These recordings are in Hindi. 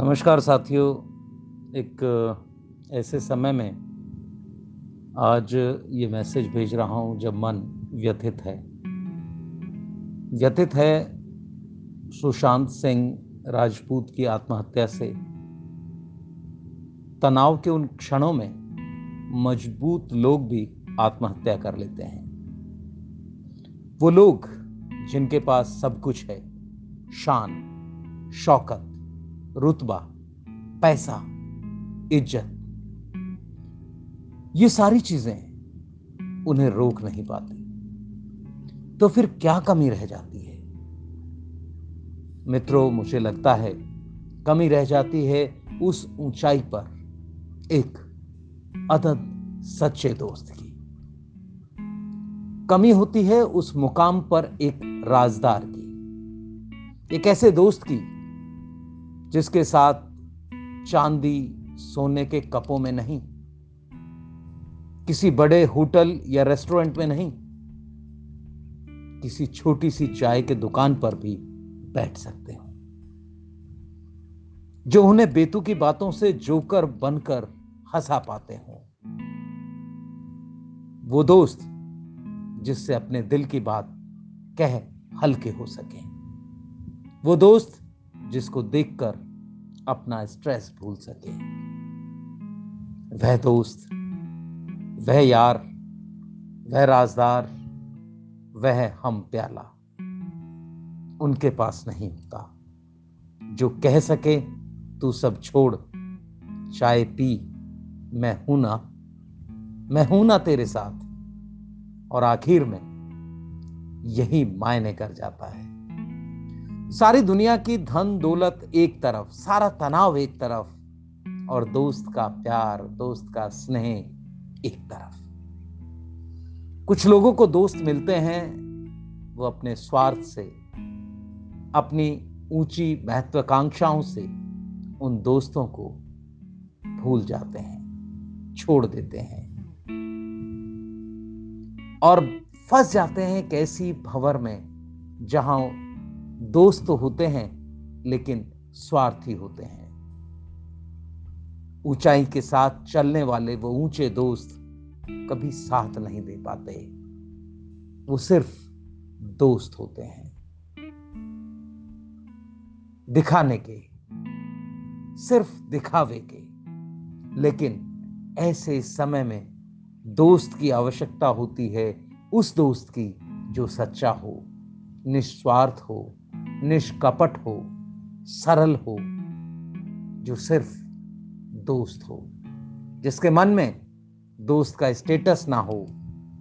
नमस्कार साथियों। एक ऐसे समय में आज ये मैसेज भेज रहा हूँ जब मन व्यथित है। व्यथित है सुशांत सिंह राजपूत की आत्महत्या से। तनाव के उन क्षणों में मज़बूत लोग भी आत्महत्या कर लेते हैं। वो लोग जिनके पास सब कुछ है, शान, शौकत रुतबा, पैसा, इज़्ज़त, ये सारी चीज़ें उन्हें रोक नहीं पाती। तो फिर क्या कमी रह जाती है? मित्रों, मुझे लगता है कमी रह जाती है उस ऊंचाई पर एक अदद सच्चे दोस्त की। कमी होती है उस मुकाम पर एक राजदार की। एक ऐसे दोस्त की जिसके साथ चांदी सोने के कपों में नहीं, किसी बड़े होटल या रेस्टोरेंट में नहीं, किसी छोटी सी चाय के दुकान पर भी बैठ सकते हो। जो उन्हें बेतु की बातों से जोकर बनकर हंसा पाते हो। वो दोस्त जिससे अपने दिल की बात कह हल्के हो सके। वो दोस्त जिसको देखकर अपना स्ट्रेस भूल सके। वह दोस्त, वह यार, वह राजदार, वह हम प्याला, उनके पास नहीं होता। जो कह सके, तू सब छोड़, चाय पी, मैं हूँ ना, मैं हूँ ना तेरे साथ। और आखिर में यही मायने कर जाता है। सारी दुनिया की धन दौलत एक तरफ़, सारा तनाव एक तरफ़, और दोस्त का प्यार, दोस्त का स्नेह एक तरफ़। कुछ लोगों को दोस्त मिलते हैं, वो अपने स्वार्थ से, अपनी ऊँची महत्वाकांक्षाओं से उन दोस्तों को भूल जाते हैं, छोड़ देते हैं। और फंस जाते हैं कैसी भवर में, जहाँ दोस्त तो होते हैं, लेकिन स्वार्थी होते हैं। ऊंचाई के साथ चलने वाले वो ऊँचे दोस्त कभी साथ नहीं दे पाते। वो सिर्फ़ दोस्त होते हैं। दिखाने के, सिर्फ़ दिखावे के। लेकिन ऐसे समय में दोस्त की आवश्यकता होती है उस दोस्त की जो सच्चा हो, निस्वार्थ हो निष्कपट हो, सरल हो, जो सिर्फ़ दोस्त हो। जिसके मन में दोस्त का स्टेटस ना हो,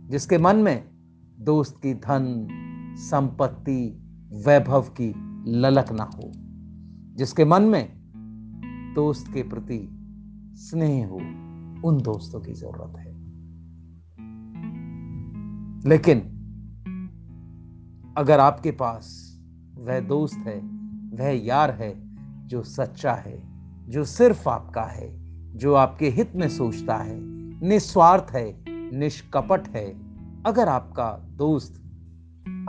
जिसके मन में दोस्त की धन, संपत्ति, वैभव की ललक ना हो, जिसके मन में दोस्त के प्रति स्नेह हो, उन दोस्तों की ज़रूरत है। लेकिन अगर आपके पास वह दोस्त है वह यार है जो सच्चा है जो सिर्फ़ आपका है जो आपके हित में सोचता है निस्वार्थ है निष्कपट है। अगर आपका दोस्त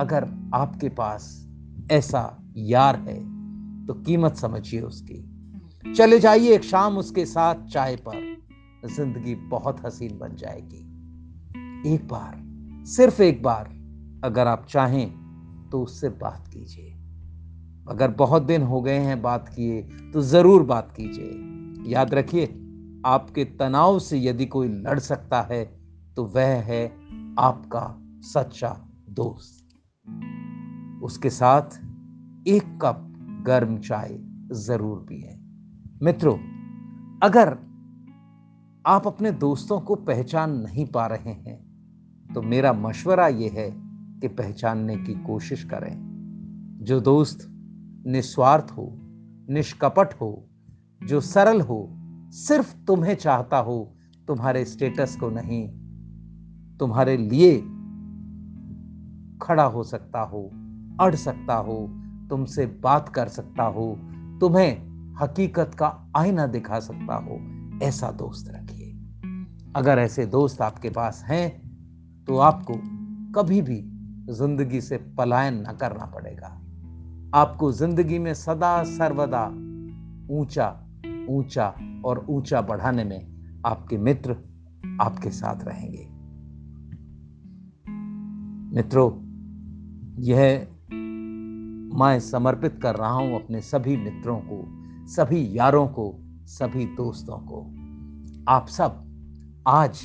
अगर आपके पास ऐसा यार है तो कीमत समझिए उसकी। चले जाइए एक शाम उसके साथ चाय पर। ज़िंदगी बहुत हसीन बन जाएगी। एक बार सिर्फ़ एक बार अगर आप चाहें तो उससे बात कीजिए। अगर बहुत दिन हो गए हैं बात किए तो ज़रूर बात कीजिए। याद रखिए, आपके तनाव से यदि कोई लड़ सकता है तो वह है आपका सच्चा दोस्त। उसके साथ एक कप गर्म चाय ज़रूर पिए। मित्रों, अगर आप अपने दोस्तों को पहचान नहीं पा रहे हैं तो मेरा मशवरा यह है कि पहचानने की कोशिश करें। जो दोस्त निस्वार्थ हो, निष्कपट हो, जो सरल हो, सिर्फ़ तुम्हें चाहता हो, तुम्हारे स्टेटस को नहीं, तुम्हारे लिए खड़ा हो सकता हो, अड़ सकता हो, तुमसे बात कर सकता हो, तुम्हें हकीकत का आईना दिखा सकता हो, ऐसा दोस्त रखिए। अगर ऐसे दोस्त आपके पास हैं तो आपको कभी भी ज़िंदगी से पलायन न करना पड़ेगा। आपको ज़िंदगी में सदा सर्वदा ऊँचा ऊँचा और ऊँचा बढ़ाने में आपके मित्र आपके साथ रहेंगे। मित्रों, यह मैं समर्पित कर रहा हूँ अपने सभी मित्रों को, सभी यारों को, सभी दोस्तों को। आप सब आज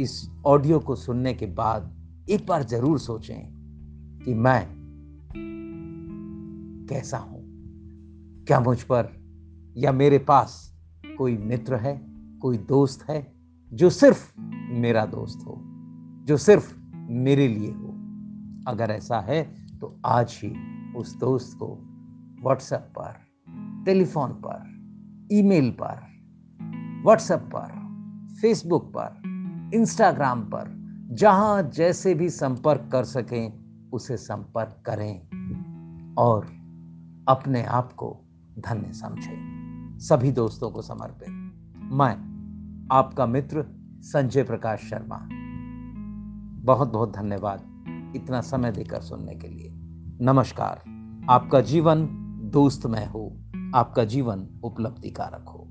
इस ऑडियो को सुनने के बाद एक बार ज़रूर सोचें कि मैं कैसा हूँ। क्या मुझ पर या मेरे पास कोई मित्र है, कोई दोस्त है, जो सिर्फ़ मेरा दोस्त हो, जो सिर्फ़ मेरे लिए हो? अगर ऐसा है तो आज ही उस दोस्त को व्हाट्सएप पर, टेलीफोन पर, ईमेल पर व्हाट्सएप पर फेसबुक पर इंस्टाग्राम पर जहाँ जैसे भी संपर्क कर सकें, उसे संपर्क करें और अपने आप को धन्य समझें। सभी दोस्तों को समर्पित। मैं आपका मित्र संजय प्रकाश शर्मा। बहुत बहुत धन्यवाद इतना समय देकर सुनने के लिए। नमस्कार। आपका जीवन दोस्तमय हो। आपका जीवन उपलब्धि कारक हो।